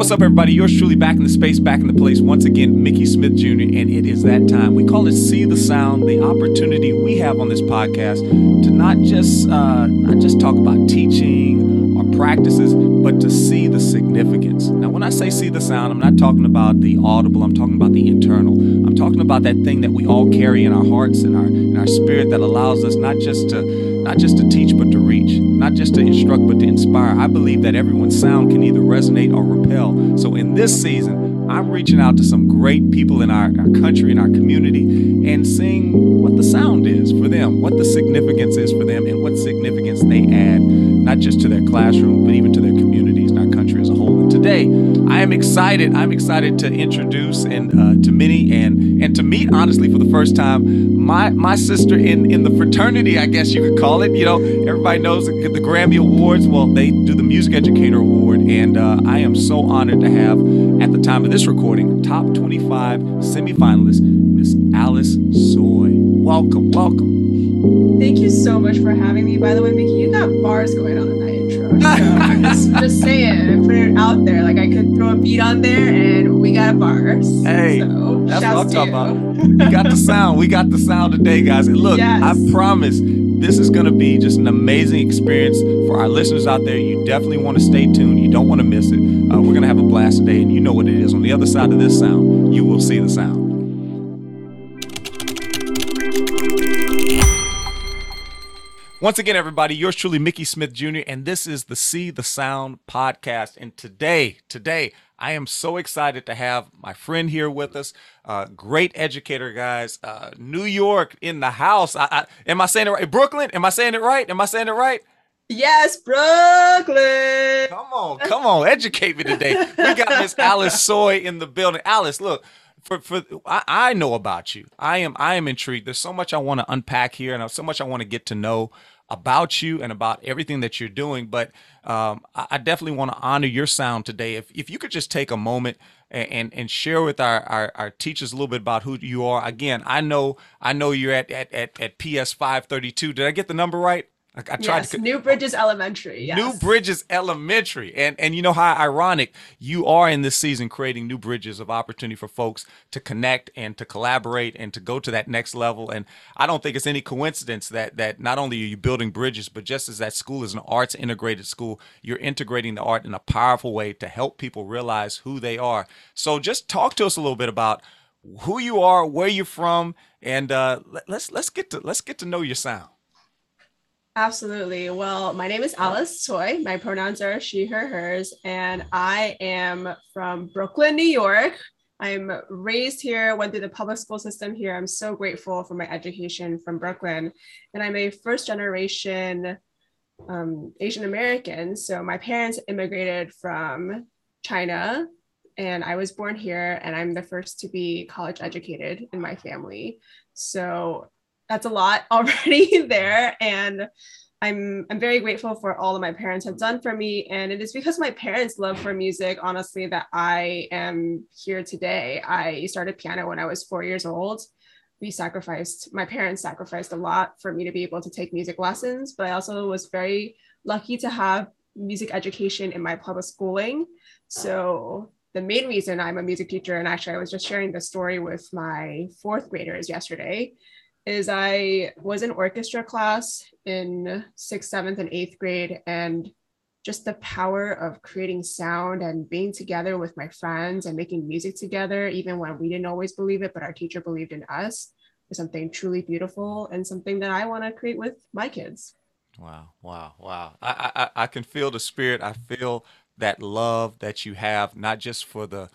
What's up, everybody? Yours truly back in the space, back in the place once again, Mickey Smith Jr., and it is that time. We call it See the Sound, the opportunity we have on this podcast to not just uh, not just talk about teaching or practices, but to see the significance. Now, when I say see the sound, I'm not talking about the audible. I'm talking about the internal. I'm talking about that thing that we all carry in our hearts and our in our spirit that allows us not just to not just to teach, but to not just to instruct, but to inspire. I believe that everyone's sound can either resonate or repel. So in this season, I'm reaching out to some great people in our, our country, in our community, and seeing what the sound is for them, what the significance is for them, and what significance they add, not just to their classroom, but even to their I am excited. I'm excited to introduce and uh, to many and and to meet, honestly, for the first time, my my sister in in the fraternity, I guess you could call it. You know, everybody knows the, the Grammy Awards. Well, they do the Music Educator Award, and uh, I am so honored to have, at the time of this recording, top 25 semifinalist, Miss Alice Tsui. Welcome, welcome. Thank you so much for having me. By the way, Mickey, you got bars going on that intro. So just, just saying, put it out there. Like I could throw a beat on there, and we got bars. Hey, so, that's what I'm shouts talking about. We got the sound. We got the sound today, guys. And look, Yes. I promise this is going to be just an amazing experience for our listeners out there. You definitely want to stay tuned. You don't want to miss it. Uh, we're going to have a blast today, and you know what it is. On the other side of this sound, you will see the sound. Once again, everybody, yours truly, Mickey Smith Jr., and this is the See the Sound podcast. And today, today, I am so excited to have my friend here with us. Uh, great educator, guys. Uh, New York in the house. I, I, am I saying it right? Brooklyn? Am I saying it right? Am I saying it right? Yes, Brooklyn. Come on, come on, educate me today. We got Miss Alice Tsui in the building. Alice, look, for for I, I know about you. I am I am intrigued. There's so much I want to unpack here, and so much I want to get to know about you and about everything that you're doing. But um, I, I definitely want to honor your sound today. If if you could just take a moment and and, and share with our, our our teachers a little bit about who you are. Again, I know I know you're at at at, at PS 532. Did I get the number right? I, I tried Yes, to. New Bridges Elementary. Yes. New Bridges Elementary. And and you know how ironic you are in this season creating new bridges of opportunity for folks to connect and to collaborate and to go to that next level. And I don't think it's any coincidence that that not only are you building bridges, but just as that school is an arts integrated school, you're integrating the art in a powerful way to help people realize who they are. So just talk to us a little bit about who you are, where you're from, and uh, let, let's let's get to let's get to know your sound. Absolutely. Well, my name is Alice Tsui. My pronouns are she, her, hers, and I am from Brooklyn, New York. I'm raised here, went through the public school system here. I'm so grateful for my education from Brooklyn. And I'm a first generation um, Asian American. So my parents immigrated from China, and I was born here, and I'm the first to be college educated in my family. So that's a lot already there. And i'm i'm very grateful for all that my parents have done for me. And it is because my parents love for music honestly that i am here today. I started piano when i was four years old. We sacrificed my parents sacrificed a lot for me to be able to take music lessons but i also was very lucky to have music education in my public schooling. So the main reason i'm a music teacher and actually i was just sharing the story with my fourth graders yesterday is I was in orchestra class in sixth, seventh, and eighth grade, and just the power of creating sound and being together with my friends and making music together, even when we didn't always believe it, but our teacher believed in us, was something truly beautiful and something that I want to create with my kids. Wow, wow, wow. I, I, I can feel the spirit. I feel that love that you have, not just for the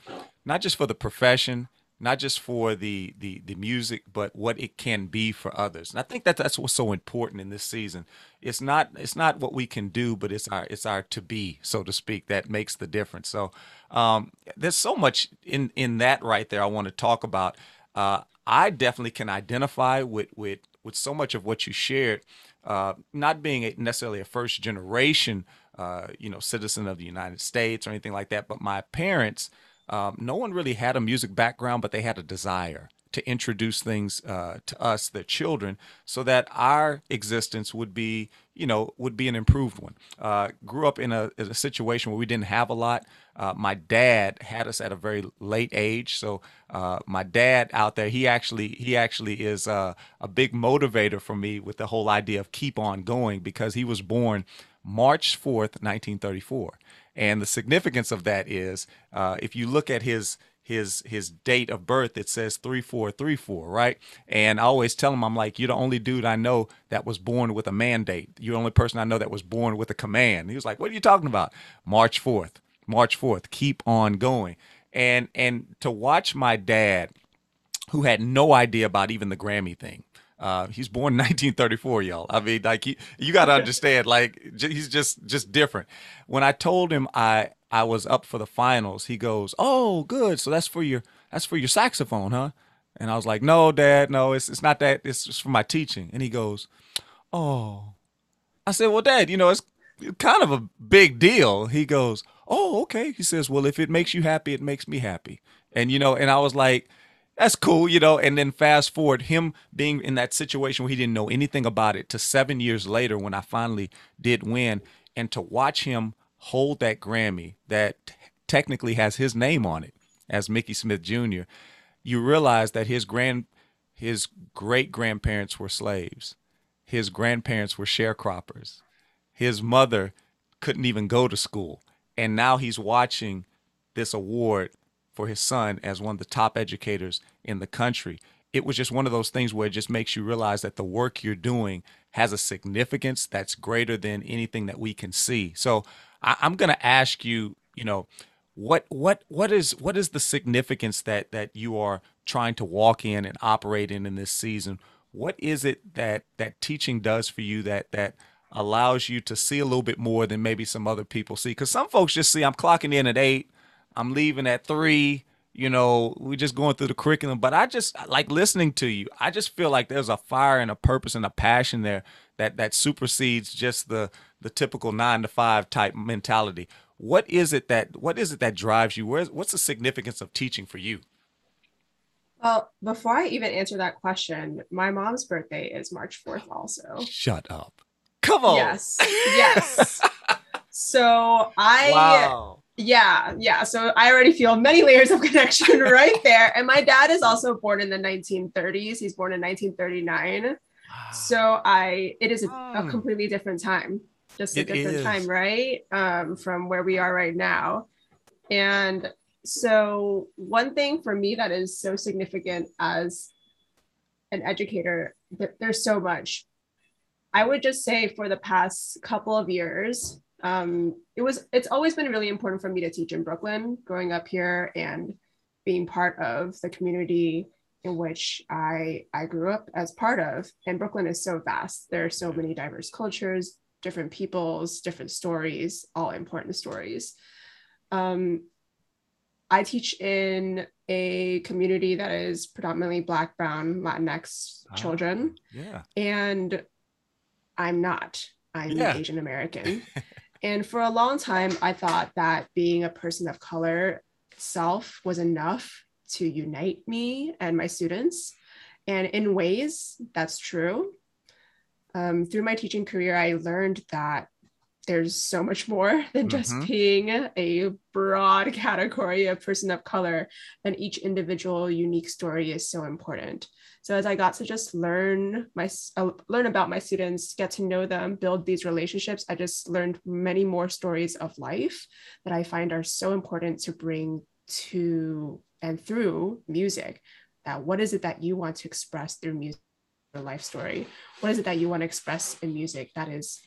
not just for the profession, not just for the the the music, but what it can be for others. And I think that that's what's so important in this season. It's not it's not what we can do, but it's our it's our to be, so to speak, that makes the difference. So um, there's so much in in that right there. I want to talk about. Uh, I definitely can identify with with with so much of what you shared. Uh, not being a, necessarily a first generation, uh, you know, citizen of the United States or anything like that, but my parents um, no one really had a music background, but they had a desire to introduce things uh, to us, their children, so that our existence would be, you know, would be an improved one. Uh, grew up in a, in a, situation where we didn't have a lot. Uh, my dad had us at a very late age, so uh, my dad out there, he actually he actually is uh, a big motivator for me with the whole idea of keep on going because he was born March fourth, nineteen thirty four. And the significance of that is, uh, if you look at his his his date of birth, it says three four three four, right? And I always tell him, I'm like, you're the only dude I know that was born with a mandate. You're the only person I know that was born with a command. He was like, what are you talking about? March fourth, March fourth. Keep on going. And and to watch my dad, who had no idea about even the Grammy thing, uh, he's born 1934, y'all. I mean, like he, you got to understand, like he's just just different. When I told him I I was up for the finals, he goes, "Oh, good. So that's for your that's for your saxophone, huh?" And I was like, "No, Dad, no. It's it's not that. It's just for my teaching." And he goes, "Oh." I said, "Well, Dad, you know it's kind of a big deal." He goes, "Oh, okay." He says, "Well, if it makes you happy, it makes me happy." And you know, and I was like that's cool, you know. And then fast forward, him being in that situation where he didn't know anything about it to seven years later when I finally did win, and to watch him hold that Grammy that technically has his name on it as Mickey Smith Jr., you realize that his grand his great grandparents were slaves. His grandparents were sharecroppers. His mother couldn't even go to school. And now he's watching this award for his son as one of the top educators in the country. It was just one of those things where it just makes you realize that the work you're doing has a significance that's greater than anything that we can see. So I, am going to ask you, you know, what what what is what is the significance that that you are trying to walk in and operate in in this season? What is it that that teaching does for you that that allows you to see a little bit more than maybe some other people see? Because some folks just see I'm clocking in at eight, I'm leaving at three. You know, we're just going through the curriculum. But I just like listening to you. I just feel like there's a fire and a purpose and a passion there that that supersedes just the the typical nine to five type mentality. What is it that what is it that drives you? Where's what's the significance of teaching for you? Well, before I even answer that question, my mom's birthday is March 4th also. Shut up. Come on. Yes. Yes. so I wow. Yeah, yeah. So I already feel many layers of connection right there. And my dad is also born in the 1930s. He's born in 1939. So I, it is a, a hmm. completely different time, just a it different is. time, right? Um, from where we are right now. And so one thing for me that is so significant as an educator, there's so much. I would just say for the past couple of years, um, it was it's always been really important for me to teach in Brooklyn, growing up here and being part of the community in which I I grew up as part of. And Brooklyn is so vast. There are so many diverse cultures, different peoples, different stories, all important stories. Um, I teach in a community that is predominantly Black, Brown, Latinx ah, children. Yeah. And I'm not. I'm yeah. Asian American. And for a long time, I thought that being a person of color self was enough to unite me and my students. And in ways, that's true. Um, through my teaching career, I learned that there's so much more than just mm-hmm. being a broad category of person of color, and each individual unique story is so important. So as I got to just learn my uh, learn about my students, get to know them, build these relationships, I just learned many more stories of life that I find are so important to bring to and through music. That what is it that you want to express through music, your life story? What is it that you want to express in music that is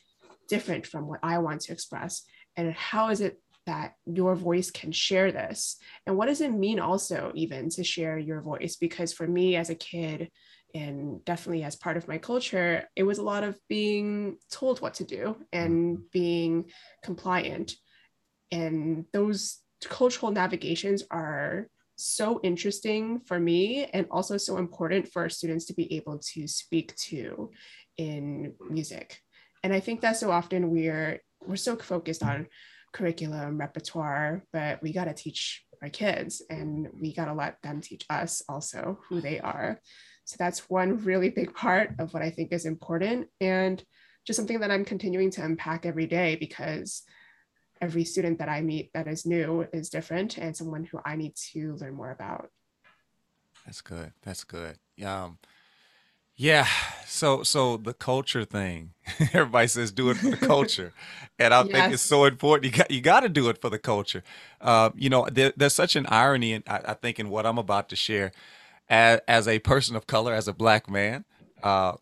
different from what I want to express? And how is it that your voice can share this? And what does it mean also even to share your voice? Because for me as a kid and definitely as part of my culture it was a lot of being told what to do and mm-hmm. being compliant. And those cultural navigations are so interesting for me and also so important for students to be able to speak to in music. And i think that so often we're we're so focused on curriculum repertoire but we got to teach our kids and we got to let them teach us also who they are. So that's one really big part of what i think is important and just something that i'm continuing to unpack every day because every student that i meet that is new is different and someone who i need to learn more about. That's good. That's good. Um, yeah. So so the culture thing. Everybody says do it for the culture, and I think it's so important. You got you got to do it for the culture. Uh, you know, there, there's such an irony, in, I, I, think, in what I'm about to share. As, as a person of color, as a black man, uh,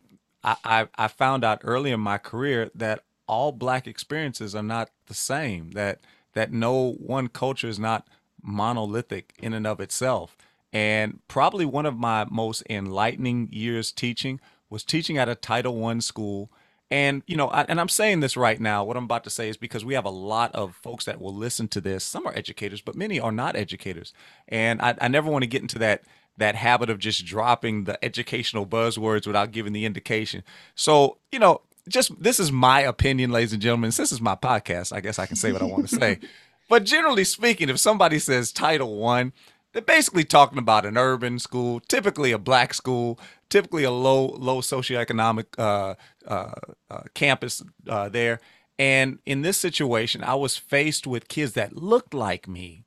I, I I found out early in my career that all black experiences are not the same. That that no one culture is not monolithic in and of itself. And probably one of my most enlightening years teaching was teaching at a Title One school. And you know, I, and I'm saying this right now. What I'm about to say is because we have a lot of folks that will listen to this. Some are educators, but many are not educators. And I, I never want to get into that that habit of just dropping the educational buzzwords without giving the indication. So, you know, just this is my opinion, ladies and gentlemen. This is my podcast. I guess I can say what I want to say. But generally speaking, if somebody says Title One, they're basically talking about an urban school, typically a black school, typically a low low socioeconomic uh, uh, uh, campus uh, there. And in this situation, I was faced with kids that looked like me,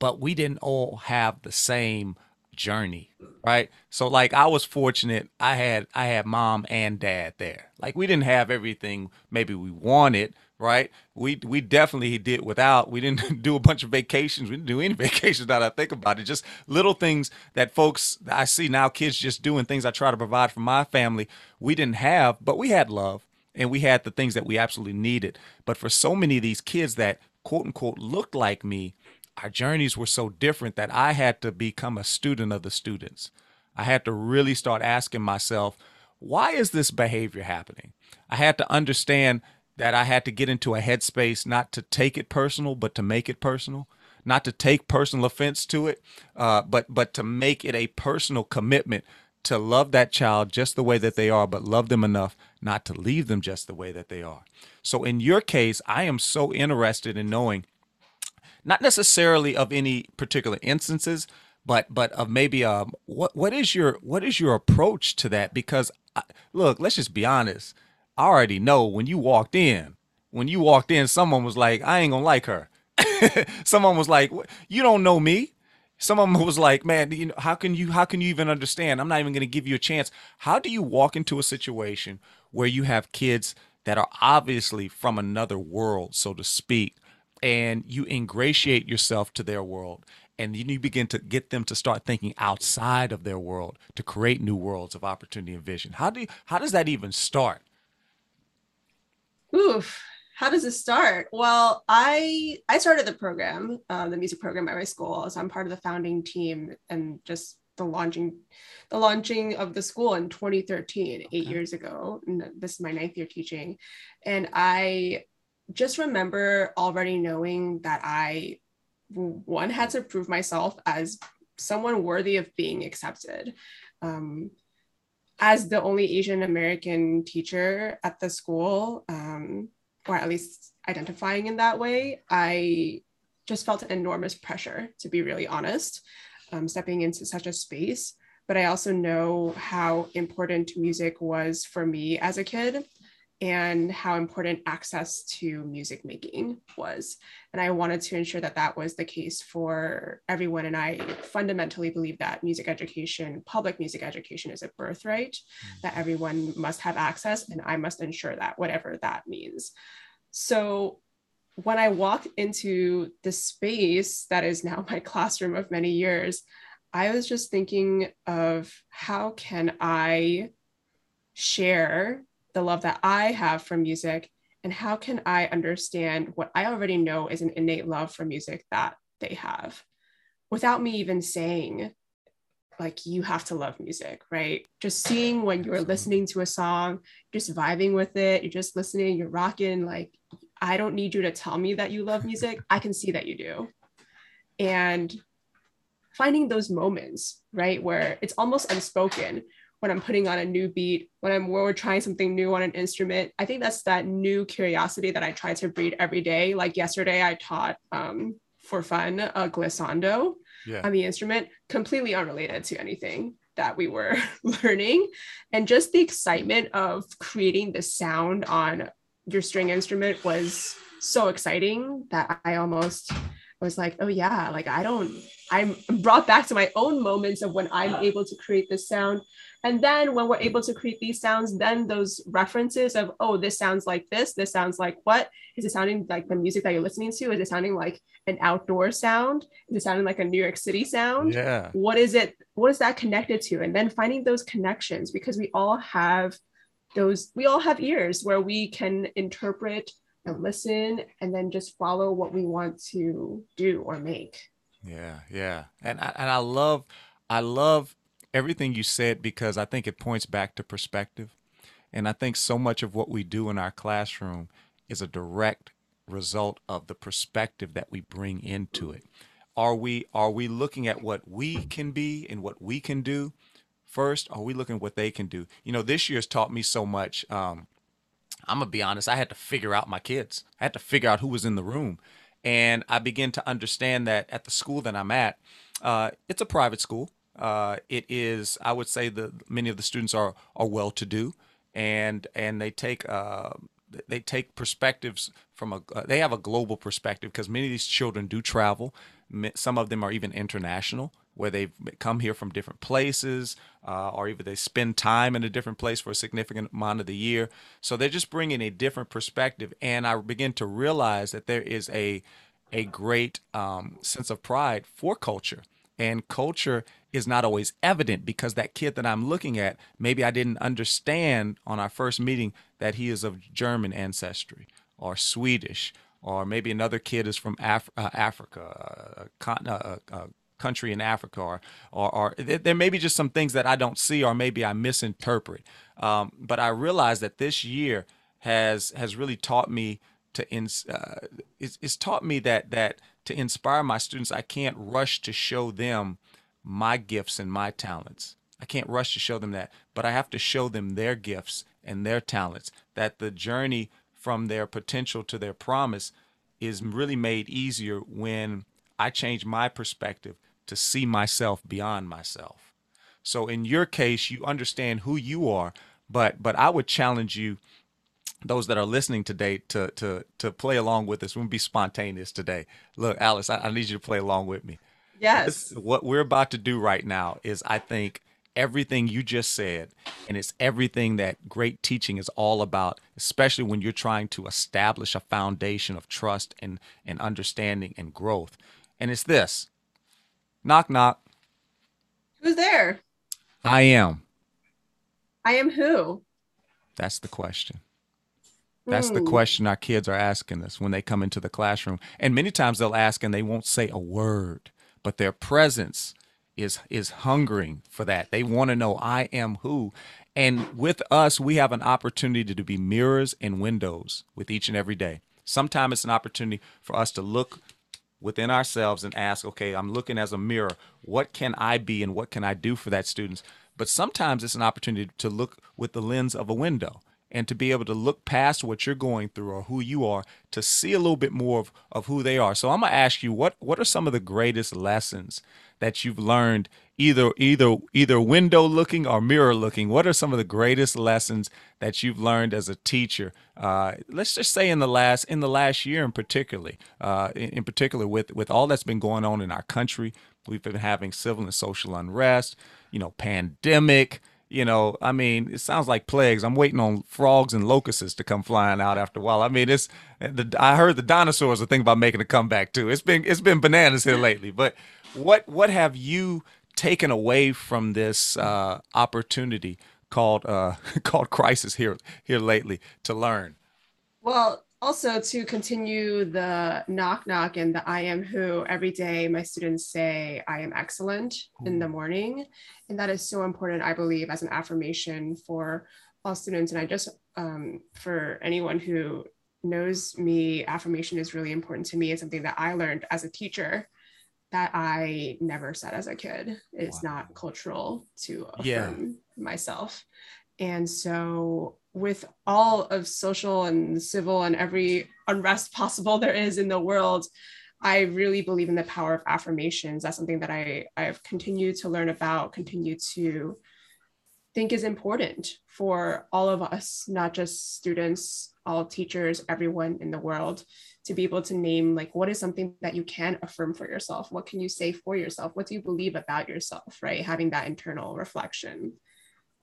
but we didn't all have the same journey right so like i was fortunate i had i had mom and dad there like we didn't have everything maybe we wanted right? We we definitely did without. We didn't do a bunch of vacations. We didn't do any vacations. Now that I think about it, just little things that folks I see now, kids just doing things I try to provide for my family. We didn't have, but we had love and we had the things that we absolutely needed. But for so many of these kids that quote unquote looked like me, our journeys were so different that I had to become a student of the students. I had to really start asking myself, why is this behavior happening? I had to understand that I had to get into a headspace not to take it personal, but to make it personal, not to take personal offense to it, uh, but but to make it a personal commitment to love that child just the way that they are, but love them enough not to leave them just the way that they are. So in your case, I am so interested in knowing, not necessarily of any particular instances, but but of maybe um what what is your what is your approach to that? Because I, look, let's just be honest I already know when you walked in, when you walked in, someone was like, I ain't gonna like her. someone was like, you don't know me. Someone was like, man, you know, how can you how can you even understand? I'm not even gonna give you a chance. How do you walk into a situation where you have kids that are obviously from another world, so to speak, and you ingratiate yourself to their world and you begin to get them to start thinking outside of their world to create new worlds of opportunity and vision how do you, how does that even start Oof. How does it start? Well, I I started the program, um, the music program at my school. So I'm part of the founding team and just the launching the launching of the school in 2013 okay. eight years ago and this is my ninth year teaching and i just remember already knowing that i one had to prove myself as someone worthy of being accepted um, as the only Asian American teacher at the school, um, or at least identifying in that way, I just felt an enormous pressure, to be really honest, um, stepping into such a space. But I also know how important music was for me as a kid and how important access to music making was. And I wanted to ensure that that was the case for everyone. And I fundamentally believe that music education, public music education, is a birthright, mm. that everyone must have access, and I must ensure that, whatever that means. So when I walked into the space that is now my classroom of many years, I was just thinking of how can I share the love that I have for music and how can I understand what I already know is an innate love for music that they have without me even saying like you have to love music, right? Just seeing when you're listening to a song, just vibing with it, you're just listening, you're rocking like I don't need you to tell me that you love music. I can see that you do. And finding those moments, right, where it's almost unspoken, when I'm putting on a new beat, when I'm when we're trying something new on an instrument. I think that's that new curiosity that I try to breed every day. Like yesterday, I taught um, for fun a glissando Yeah. on the instrument, completely unrelated to anything that we were learning. And just the excitement of creating the sound on your string instrument was so exciting that I almost was like, oh yeah, like I don't, I'm brought back to my own moments of when I'm able to create this sound. And then when we're able to create these sounds, then those references of, oh, this sounds like this, this sounds like what? Is it sounding like the music that you're listening to? Is it sounding like an outdoor sound? Is it sounding like a New York City sound? Yeah. what is it what is that connected to and then finding those connections because we all have those we all have ears where we can interpret and listen and then just follow what we want to do or make Yeah, yeah. And I, and I love I love everything you said because I think it points back to perspective. And I think so much of what we do in our classroom is a direct result of the perspective that we bring into it. Are we are we looking at what we can be and what we can do first? Are we looking at what they can do? You know, this year's taught me so much. Um, I'm gonna be honest. I had to figure out my kids. I had to figure out who was in the room, and I began to understand that at the school that I'm at, uh, it's a private school. Uh, it is. I would say the many of the students are are well to do, and and they take uh, they take perspectives from a uh, they have a global perspective because many of these children do travel. Some of them are even international, where they've come here from different places, uh, or even they spend time in a different place for a significant amount of the year. So they're just bringing a different perspective, and I begin to realize that there is a a great um, sense of pride for culture. And culture is not always evident because that kid that I'm looking at, maybe I didn't understand on our first meeting that he is of German ancestry or Swedish, or maybe another kid is from Af- uh, Africa, a, con- a, a country in Africa, or, or, or there may be just some things that I don't see, or maybe I misinterpret. Um, but I realize that this year has has really taught me to ins- uh, it's, it's taught me that that to inspire my students i can't rush to show them my gifts and my talents. I can't rush to show them that but i have to show them their gifts and their talents that the journey from their potential to their promise is really made easier when i change my perspective to see myself beyond myself. So in your case you understand who you are but but i would challenge you those that are listening today to to to play along with us. We'll be spontaneous today. Look, Alice, I, I need you to play along with me. yes What we're about to do right now is, I think, everything you just said, and it's everything that great teaching is all about, especially when you're trying to establish a foundation of trust and and understanding and growth. And it's this: knock knock. who's there I am. i am who That's the question. That's the Hmm. question our kids are asking us when they come into the classroom. And many times they'll ask and they won't say a word, but their presence is is hungering for that. They want to know I am who. And with us, we have an opportunity to be mirrors and windows with each and every day. Sometimes it's an opportunity for us to look within ourselves and ask, okay, I'm looking as a mirror. What can I be and what can I do for that students? But sometimes it's an opportunity to look with the lens of a window and to be able to look past what you're going through or who you are to see a little bit more of, of who they are. So I'm gonna ask you what what are some of the greatest lessons that you've learned either either either window looking or mirror looking what are some of the greatest lessons that you've learned as a teacher uh, let's just say in the last in the last year in particularly uh, in, in particular with with all that's been going on in our country we've been having civil and social unrest you know pandemic you know i mean it sounds like plagues. I'm waiting on frogs and locusts to come flying out after a while. I mean it's the i heard the dinosaurs are thinking about making a comeback too. It's been it's been bananas here lately. But what what have you taken away from this uh, opportunity called uh, called crisis here here lately to learn? Well, also to continue the knock knock and the I am who every day my students say I am excellent in the morning. And that is so important, I believe, as an affirmation for all students. And I just, um, for anyone who knows me, affirmation is really important to me. It's something that I learned as a teacher that I never said as a kid. It's Wow. not cultural to Yeah. affirm myself. And so, with all of social and civil and every unrest possible there is in the world, I really believe in the power of affirmations. That's something that I, I've continued to learn about, continue to think is important for all of us, not just students, all teachers, everyone in the world, to be able to name like what is something that you can affirm for yourself? What can you say for yourself? What do you believe about yourself? Right, having that internal reflection.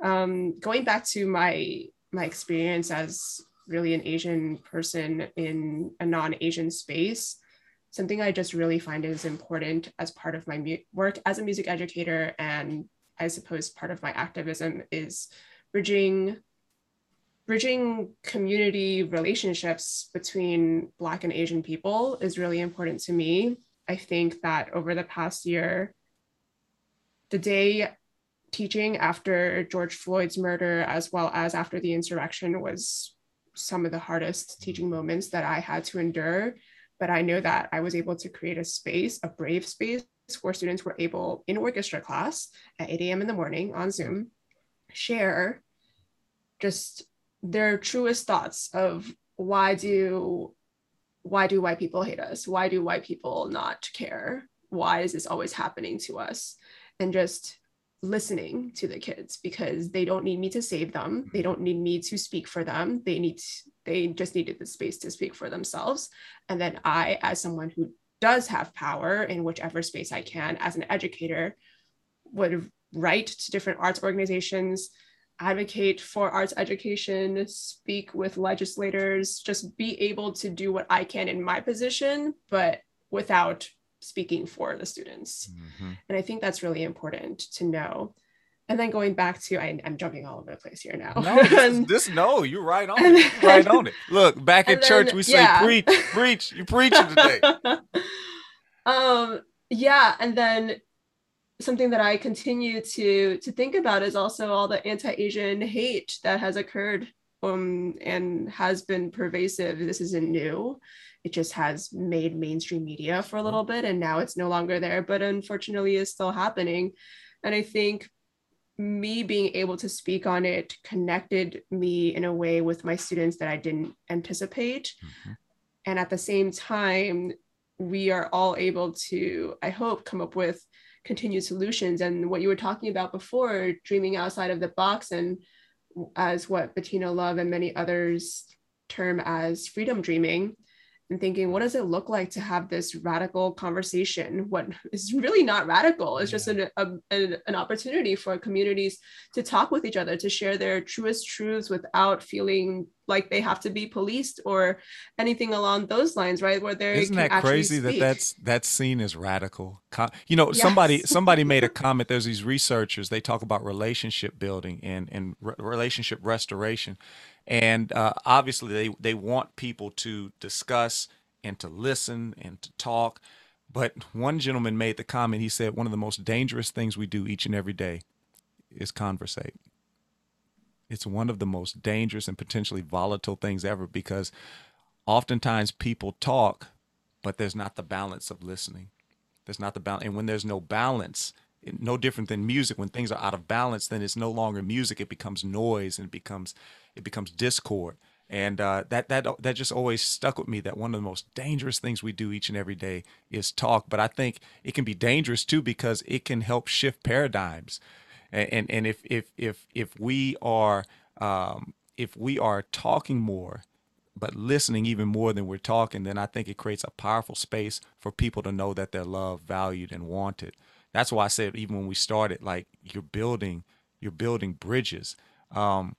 Um, going back to my my experience as really an Asian person in a non-Asian space, something I just really find is important as part of my mu- work as a music educator and I suppose part of my activism is bridging bridging community relationships between black and asian people is really important to me. I think that over the past year the day teaching after george floyd's murder as well as after the insurrection was some of the hardest teaching moments that i had to endure. But i know that i was able to create a space a brave space where students were able in orchestra class at 8 a.m in the morning on zoom share just their truest thoughts of why do why do white people hate us? Why do white people not care? Why is this always happening to us? And just listening to the kids because they don't need me to save them. Mm-hmm. They don't need me to speak for them. They need they just needed the space to speak for themselves. And then i as someone who does have power in whichever space i can as an educator would write to different arts organizations advocate for arts education, speak with legislators, just be able to do what I can in my position, but without speaking for the students. Mm-hmm. And I think that's really important to know. And then going back to, I, am jumping all over the place here now. No, this, this no, you're right on it. Right on it. Look, back at then, church, we say, yeah. preach, preach, you preaching today. um, yeah. And then something that I continue to to think about is also all the anti-Asian hate that has occurred um, and has been pervasive. This isn't new. It just has made mainstream media for a little bit, and now it's no longer there. But unfortunately, is still happening. And I think me being able to speak on it connected me in a way with my students that I didn't anticipate. Mm-hmm. And at the same time, we are all able to, I hope, come up with continued solutions and what you were talking about before dreaming outside of the box and as what bettina love and many others term as freedom dreaming and thinking, what does it look like to have this radical conversation? What is really not radical. It's just an, a, an opportunity for communities to talk with each other, to share their truest truths without feeling like they have to be policed or anything along those lines, right? Where they're isn't that crazy that that's that's seen as radical? You know, yes. somebody somebody made a comment. There's these researchers. They talk about relationship building and and re- relationship restoration, and uh, obviously they they want people to discuss and to listen and to talk. But one gentleman made the comment he said one of the most dangerous things we do each and every day is conversate. It's one of the most dangerous and potentially volatile things ever because oftentimes people talk but there's not the balance of listening. There's not the balance and when there's no balance no different than music. When things are out of balance then it's no longer music. It becomes noise and it becomes it becomes discord. And uh, that that that just always stuck with me that one of the most dangerous things we do each and every day is talk. But i think it can be dangerous too because it can help shift paradigms. And and, and if if if if we are um, if we are talking more but listening even more than we're talking then i think it creates a powerful space for people to know that they're loved valued and wanted that's why I said even when we started, like you're building, you're building bridges. Um,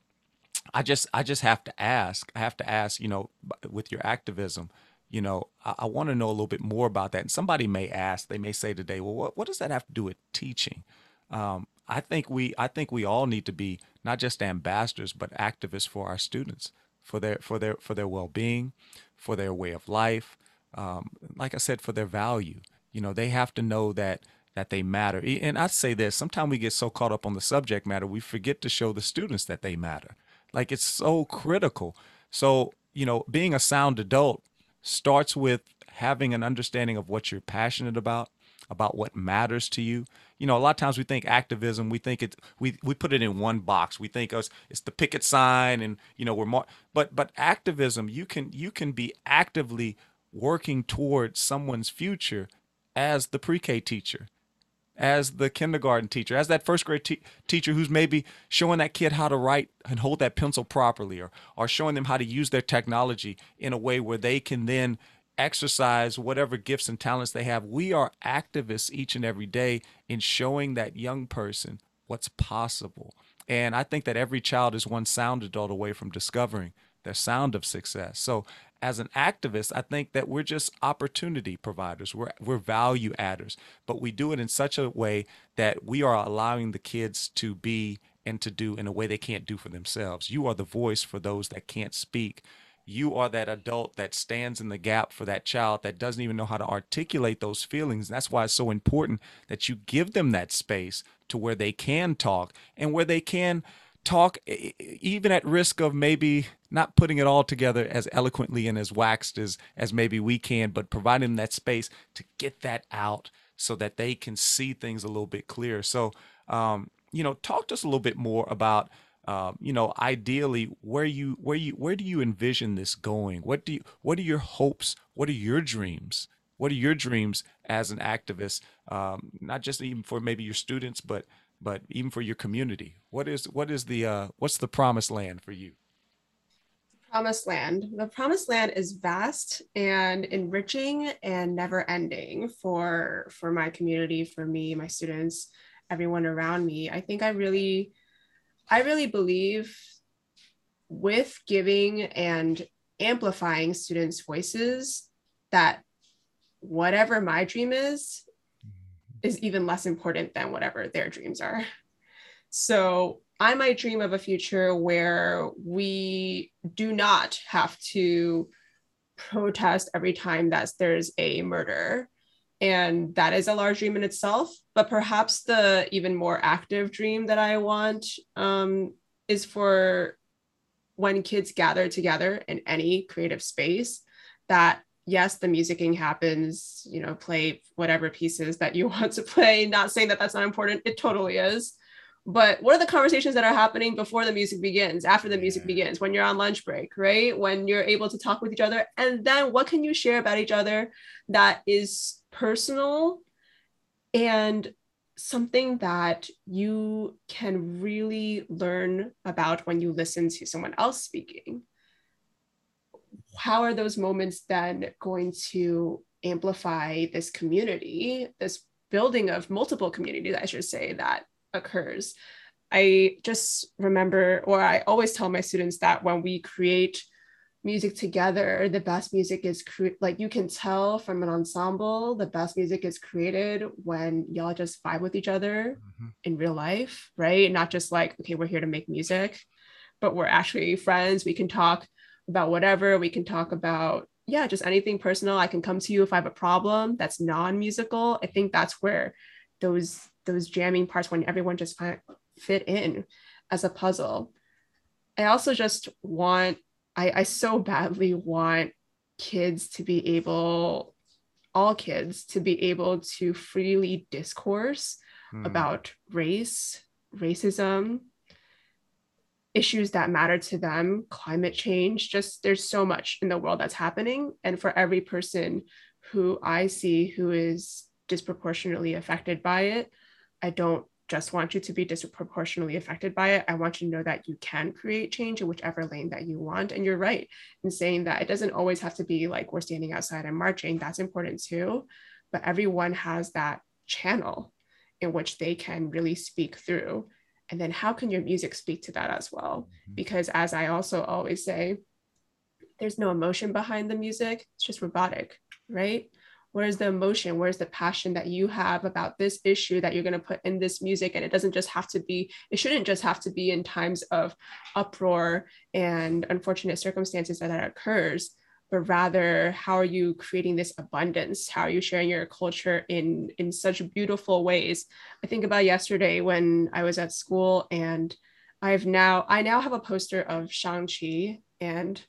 I just I just have to ask. I have to ask. You know, with your activism, you know, I, I want to know a little bit more about that. And somebody may ask, they may say today, well, what what does that have to do with teaching? Um, I think we I think we all need to be not just ambassadors but activists for our students for their for their for their well being, for their way of life. Um, like I said, for their value. You know, they have to know that that they matter. And I'd say this sometimes we get so caught up on the subject matter, we forget to show the students that they matter. Like it's so critical. So, you know, being a sound adult starts with having an understanding of what you're passionate about, about what matters to you. You know, a lot of times we think activism, we think it, we, we put it in one box. We think oh, it's, it's the picket sign and, you know, we're more, but, but activism, you can, you can be actively working towards someone's future as the pre-K teacher, as the kindergarten teacher, as that first grade te- teacher who's maybe showing that kid how to write and hold that pencil properly, or or showing them how to use their technology in a way where they can then exercise whatever gifts and talents they have. We are activists each and every day in showing that young person what's possible. And I think that every child is one sound adult away from discovering their sound of success. So as an activist, I think that we're just opportunity providers. We're we're value adders, but we do it in such a way that we are allowing the kids to be and to do in a way they can't do for themselves. You are the voice for those that can't speak. You are that adult that stands in the gap for that child that doesn't even know how to articulate those feelings. That's why it's so important that you give them that space to where they can talk and where they can talk even at risk of maybe not putting it all together as eloquently and as waxed as as maybe we can but providing them that space to get that out so that they can see things a little bit clearer. So um, you know talk to us a little bit more about um, you know ideally where you where you where do you envision this going? What do you what are your hopes? What are your dreams? What are your dreams as an activist um, not just even for maybe your students but but even for your community what is what is the uh, what's the promised land for you? Promised land. The promised land is vast and enriching and never ending for for my community for me my students everyone around me. I think i really i really believe with giving and amplifying students voices that whatever my dream is is even less important than whatever their dreams are. So I might dream of a future where we do not have to protest every time that there's a murder. And that is a large dream in itself. But perhaps the even more active dream that I want um, is for when kids gather together in any creative space, that yes, the musicking happens, you know, play whatever pieces that you want to play. Not saying that that's not important, it totally is. But what are the conversations that are happening before the music begins, after the music begins, when you're on lunch break, right? When you're able to talk with each other? And then what can you share about each other that is personal and something that you can really learn about when you listen to someone else speaking? How are those moments then going to amplify this community, this building of multiple communities, I should say, that occurs? I just remember, or I always tell my students that when we create music together, the best music is cre- like you can tell from an ensemble, the best music is created when y'all just vibe with each other mm-hmm. in real life, right? Not just like, okay, we're here to make music, but we're actually friends. We can talk about whatever. We can talk about, yeah, just anything personal. I can come to you if I have a problem that's non-musical. I think that's where those those jamming parts when everyone just fit in as a puzzle. I also just want, I, I so badly want kids to be able, all kids to be able to freely discourse hmm. about race, racism, issues that matter to them, climate change, just there's so much in the world that's happening. And for every person who I see who is disproportionately affected by it, I don't just want you to be disproportionately affected by it. I want you to know that you can create change in whichever lane that you want. And you're right in saying that it doesn't always have to be like we're standing outside and marching. That's important too. But everyone has that channel in which they can really speak through and then how can your music speak to that as well? Mm-hmm. because as i also always say there's no emotion behind the music it's just robotic right? Where's the emotion? Where's the passion that you have about this issue that you're going to put in this music? And it doesn't just have to be it shouldn't just have to be in times of uproar and unfortunate circumstances that, that occurs but rather how are you creating this abundance? How are you sharing your culture in in such beautiful ways? I think about yesterday when i was at school and i've now i now have a poster of shang-chi and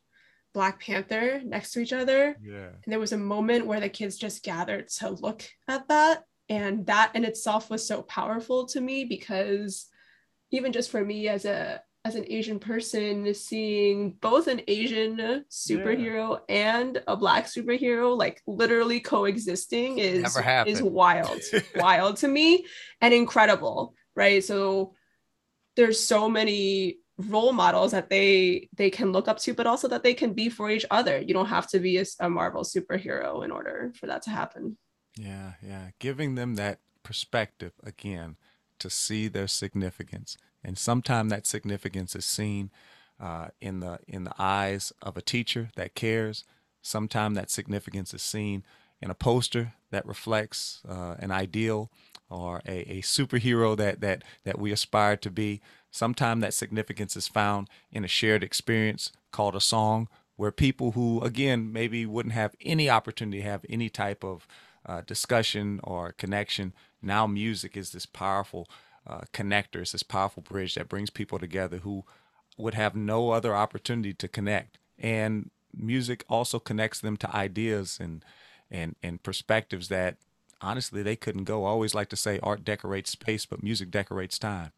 black panther next to each other. Yeah. And there was a moment where the kids just gathered to look at that. And that in itself was so powerful to me because even just for me as a as an Asian person, seeing both an Asian superhero yeah. and a black superhero like literally coexisting is is wild, wild to me and incredible, right? So there's so many role models that they they can look up to but also that they can be for each other. You don't have to be a, a marvel superhero in order for that to happen. Yeah yeah. Giving them that perspective again to see their significance and sometimes that significance is seen uh, in the in the eyes of a teacher that cares. Sometimes that significance is seen in a poster that reflects uh, an ideal or a, a superhero that that that we aspire to be. Sometimes that significance is found in a shared experience called a song, where people who, again, maybe wouldn't have any opportunity to have any type of uh, discussion or connection, now music is this powerful uh, connector, it's this powerful bridge that brings people together who would have no other opportunity to connect. And music also connects them to ideas and and and perspectives that honestly they couldn't go. I always like to say art decorates space, but music decorates time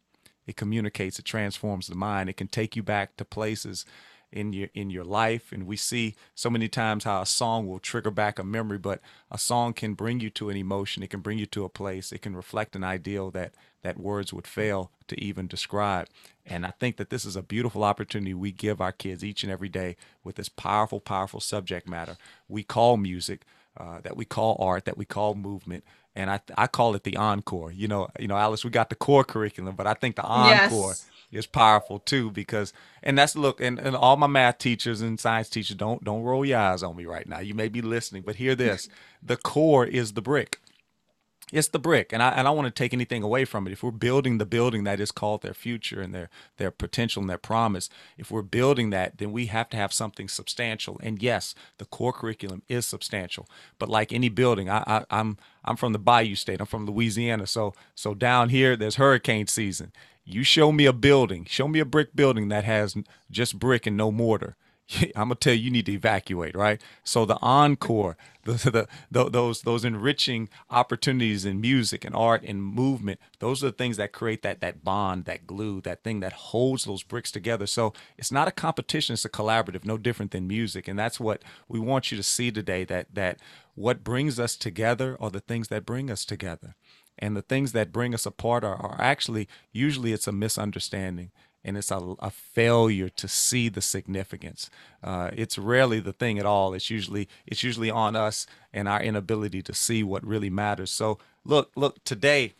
it communicates it transforms the mind it can take you back to places in your in your life and we see so many times how a song will trigger back a memory but a song can bring you to an emotion it can bring you to a place it can reflect an ideal that that words would fail to even describe and i think that this is a beautiful opportunity we give our kids each and every day with this powerful powerful subject matter we call music uh, that we call art that we call movement and I I call it the encore. You know, you know, Alice, we got the core curriculum, but I think the encore yes. Is powerful too because and that's look and, and all my math teachers and science teachers don't don't roll your eyes on me right now. You may be listening, but hear this: the core is the brick. It's the brick and I, and I don't want to take anything away from it. If we're building the building that is called their future and their their potential and their promise if we're building that then we have to have something substantial. And yes the core curriculum is substantial. But like any building I, I i'm i'm from the bayou state. I'm from louisiana. So so down here there's hurricane season you show me a building show me a brick building that has just brick and no mortar I'm gonna tell you, you need to evacuate, right? So the encore, the, the, the, those those enriching opportunities in music and art and movement, those are the things that create that that bond, that glue, that thing that holds those bricks together. So it's not a competition; it's a collaborative, no different than music, and that's what we want you to see today. That that what brings us together are the things that bring us together, and the things that bring us apart are, are actually usually it's a misunderstanding and it's a, a failure to see the significance. Uh, it's rarely the thing at all. It's usually it's usually on us and our inability to see what really matters. So look, look today.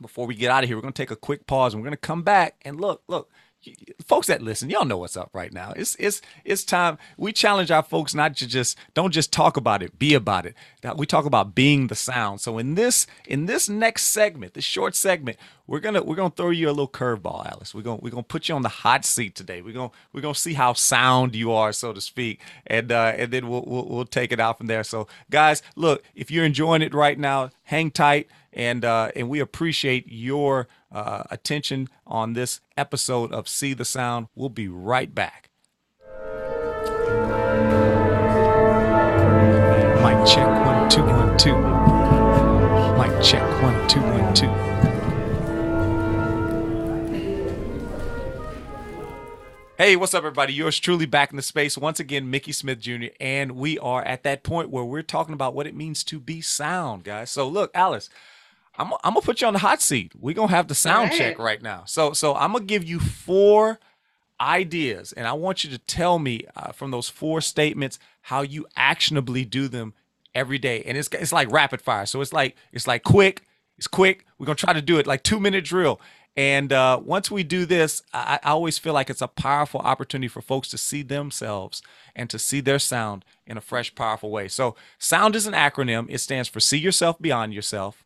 Before we get out of here, we're going to take a quick pause and we're going to come back and look, look folks that listen, y'all know what's up right now. It's it's it's time we challenge our folks not to just don't just talk about it, be about it. We talk about being the sound. So in this in this next segment, this short segment, we're gonna we're gonna throw you a little curveball, Alice. We're gonna we're gonna put you on the hot seat today. We're gonna we're gonna see how sound you are, so to speak, and uh, and then we'll, we'll we'll take it out from there. So guys, look, if you're enjoying it right now, hang tight, and uh, and we appreciate your uh, attention on this episode of See the Sound. We'll be right back. Mic check one two one two. Mic check one two one two. Hey, what's up, everybody? Yours truly back in the space. Once again, Mickey Smith Jr., and we are at that point where we're talking about what it means to be sound, guys. So, look, Alice, I'm, I'm gonna put you on the hot seat. We're gonna have the sound right. check right now. So so I'm gonna give you four ideas, and I want you to tell me uh, from those four statements how you actionably do them every day. And it's it's like rapid fire. So it's like it's like quick. It's quick. We're gonna try to do it like two minute drill. And uh, once we do this, I, I always feel like it's a powerful opportunity for folks to see themselves and to see their sound in a fresh, powerful way. So, sound is an acronym. It stands for See Yourself Beyond Yourself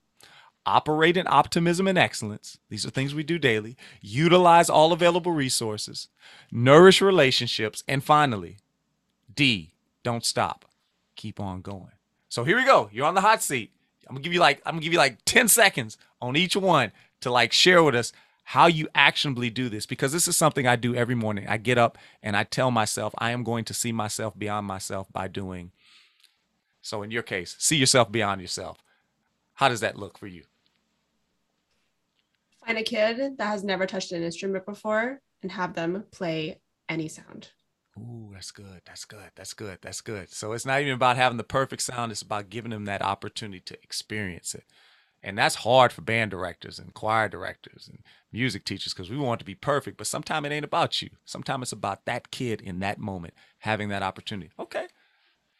operate in optimism and excellence. These are things we do daily. Utilize all available resources, nourish relationships, and finally, D, don't stop. Keep on going. So here we go. You're on the hot seat. I'm gonna give you like I'm gonna give you like 10 seconds on each one to like share with us how you actionably do this because this is something I do every morning. I get up and I tell myself I am going to see myself beyond myself by doing. So in your case, see yourself beyond yourself. How does that look for you? Find a kid that has never touched an instrument before and have them play any sound. Ooh, that's good. That's good. That's good. That's good. So it's not even about having the perfect sound, it's about giving them that opportunity to experience it. And that's hard for band directors and choir directors and music teachers because we want to be perfect, but sometimes it ain't about you. Sometimes it's about that kid in that moment having that opportunity. Okay.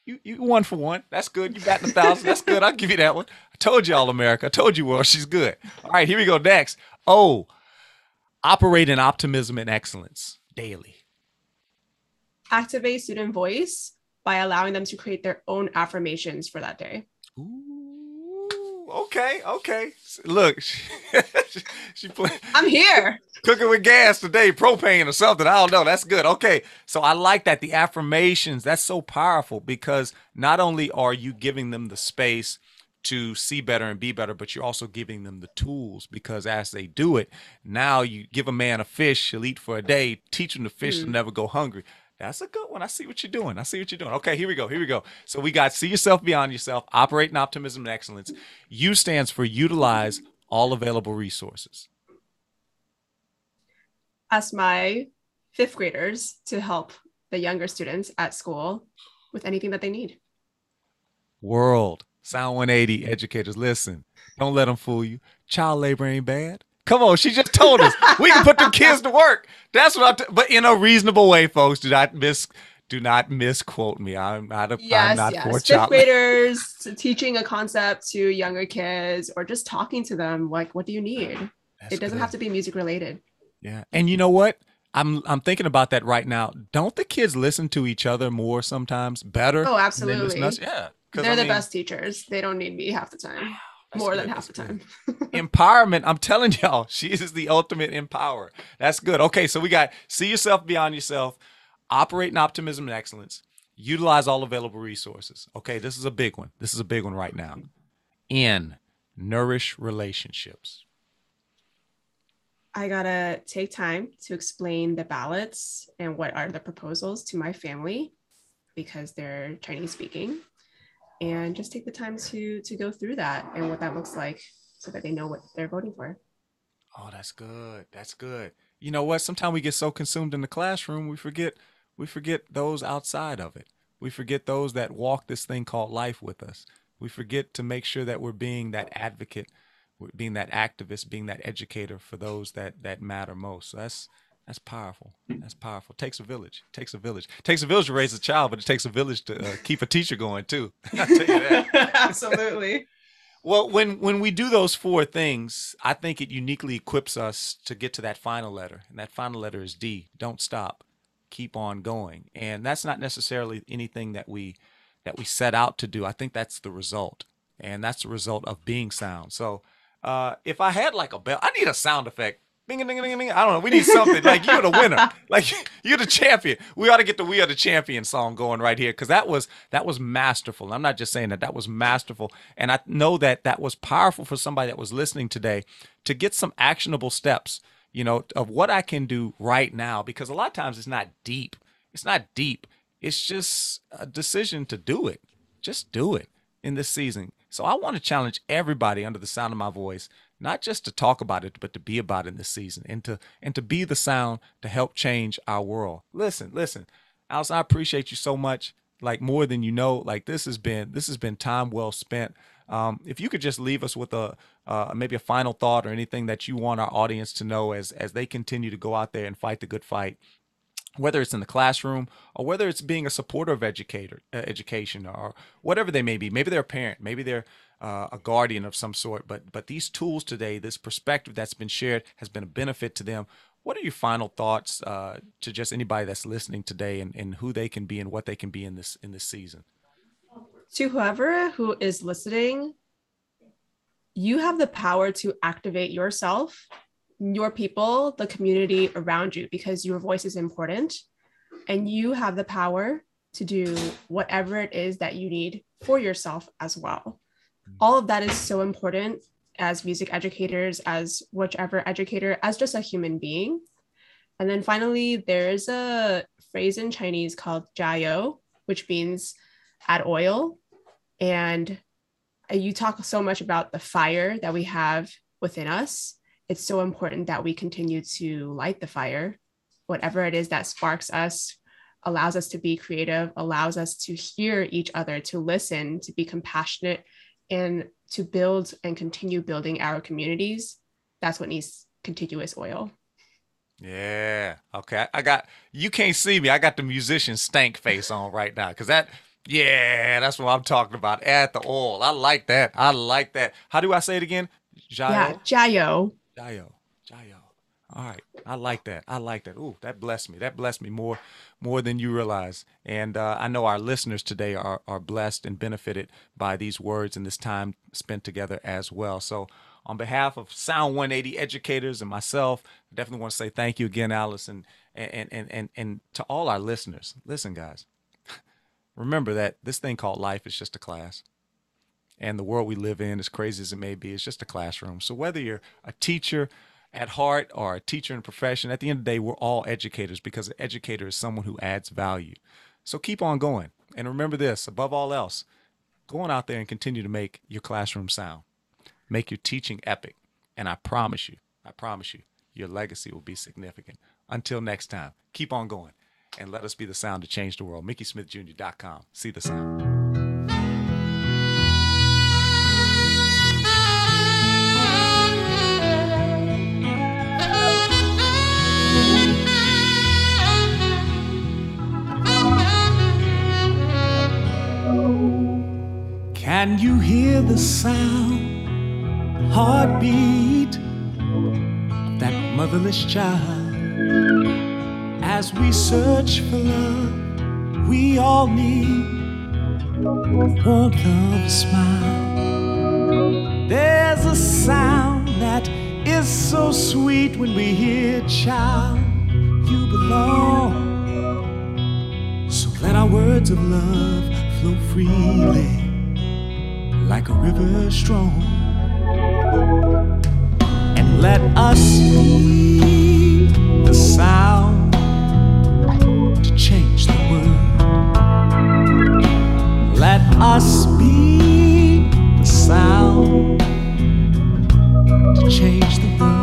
You you one for one. That's good. You got a thousand. That's good. I'll give you that one. I told you all America. I told you well, she's good. All right, here we go. Next. Oh, operate in optimism and excellence daily. Activate student voice by allowing them to create their own affirmations for that day. Ooh, okay, okay. Look, she, I'm here. Cooking with gas today, propane or something. I don't know. That's good. Okay. So I like that. The affirmations, that's so powerful because not only are you giving them the space to see better and be better, but you're also giving them the tools because as they do it, now you give a man a fish, he'll eat for a day, teach him to fish, mm. he'll never go hungry. That's a good one. I see what you're doing. I see what you're doing. Okay, here we go. Here we go. So we got see yourself beyond yourself, operate in optimism and excellence. U stands for utilize all available resources. Ask my fifth graders to help the younger students at school with anything that they need. World Sound 180 educators, listen. Don't let them fool you. Child labor ain't bad. Come on, she just told us we can put them kids to work. That's what I'm. But in a reasonable way, folks. Do not miss. Do not misquote me. I'm not. A, yes, I'm not yes. Fifth graders teaching a concept to younger kids, or just talking to them. Like, what do you need? That's it doesn't good. have to be music related. Yeah, and you know what? I'm I'm thinking about that right now. Don't the kids listen to each other more sometimes? Better. Oh, absolutely. Yeah, they're I the mean, best teachers. They don't need me half the time. More good, than half the time. Empowerment. I'm telling y'all, she is the ultimate empower. That's good. Okay, so we got see yourself beyond yourself, operate in optimism and excellence, utilize all available resources. Okay, this is a big one. This is a big one right now. In nourish relationships. I gotta take time to explain the ballots and what are the proposals to my family because they're Chinese speaking and just take the time to to go through that and what that looks like so that they know what they're voting for. Oh, that's good. That's good. You know what? Sometimes we get so consumed in the classroom, we forget we forget those outside of it. We forget those that walk this thing called life with us. We forget to make sure that we're being that advocate, being that activist, being that educator for those that that matter most. So that's that's powerful. That's powerful. Takes a village. Takes a village. Takes a village to raise a child, but it takes a village to uh, keep a teacher going too. I'll tell you that. Absolutely. well, when when we do those four things, I think it uniquely equips us to get to that final letter, and that final letter is D. Don't stop. Keep on going. And that's not necessarily anything that we that we set out to do. I think that's the result, and that's the result of being sound. So. Uh, if I had like a bell, I need a sound effect Ding, ding, ding, ding. I don't know. We need something like you're the winner. Like you're the champion. We ought to get the "We Are the Champion" song going right here because that was that was masterful. I'm not just saying that that was masterful, and I know that that was powerful for somebody that was listening today to get some actionable steps. You know, of what I can do right now because a lot of times it's not deep. It's not deep. It's just a decision to do it. Just do it in this season. So I want to challenge everybody under the sound of my voice not just to talk about it, but to be about it in this season and to and to be the sound to help change our world. Listen, listen, Alice, I appreciate you so much, like more than you know. Like this has been this has been time well spent. Um, if you could just leave us with a uh, maybe a final thought or anything that you want our audience to know as as they continue to go out there and fight the good fight whether it's in the classroom or whether it's being a supporter of educator uh, education or whatever they may be maybe they're a parent maybe they're uh, a guardian of some sort but but these tools today this perspective that's been shared has been a benefit to them what are your final thoughts uh, to just anybody that's listening today and, and who they can be and what they can be in this in this season to whoever who is listening you have the power to activate yourself your people, the community around you, because your voice is important and you have the power to do whatever it is that you need for yourself as well. All of that is so important as music educators, as whichever educator, as just a human being. And then finally, there's a phrase in Chinese called jiayou, which means add oil. And uh, you talk so much about the fire that we have within us it's so important that we continue to light the fire whatever it is that sparks us, allows us to be creative, allows us to hear each other, to listen, to be compassionate, and to build and continue building our communities. That's what needs contiguous oil. Yeah. Okay. I got you can't see me. I got the musician stank face on right now. Cause that yeah, that's what I'm talking about. Add the oil. I like that. I like that. How do I say it again? Jayo. Yeah, Jayo. Jayo. Jayo. All right. I like that. I like that. Ooh, that blessed me. That blessed me more more than you realize. And uh, I know our listeners today are are blessed and benefited by these words and this time spent together as well. So on behalf of Sound 180 educators and myself, I definitely want to say thank you again, Alice, and and and and, and to all our listeners. Listen, guys, remember that this thing called life is just a class. And the world we live in, as crazy as it may be, is just a classroom. So whether you're a teacher at heart or a teacher in profession, at the end of the day, we're all educators because an educator is someone who adds value. So keep on going. And remember this above all else, go out there and continue to make your classroom sound. Make your teaching epic. And I promise you, I promise you, your legacy will be significant. Until next time, keep on going and let us be the sound to change the world. MickeySmithJr.com. See the sound. Can you hear the sound? heartbeat of that motherless child. As we search for love, we all need warmth of a smile. There's a sound that is so sweet when we hear, child, you belong. So let our words of love flow freely like a river strong and let us be the sound to change the world. Let us be the sound to change the world.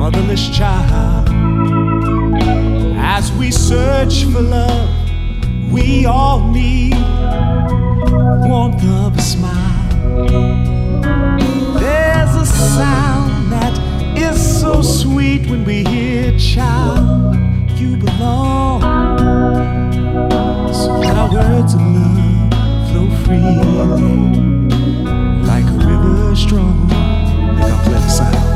motherless child. As we search for love, we all need warmth of a smile. There's a sound that is so sweet when we hear, child, you belong. So let our words of love flow freely, like a river strong. Let our play the sound.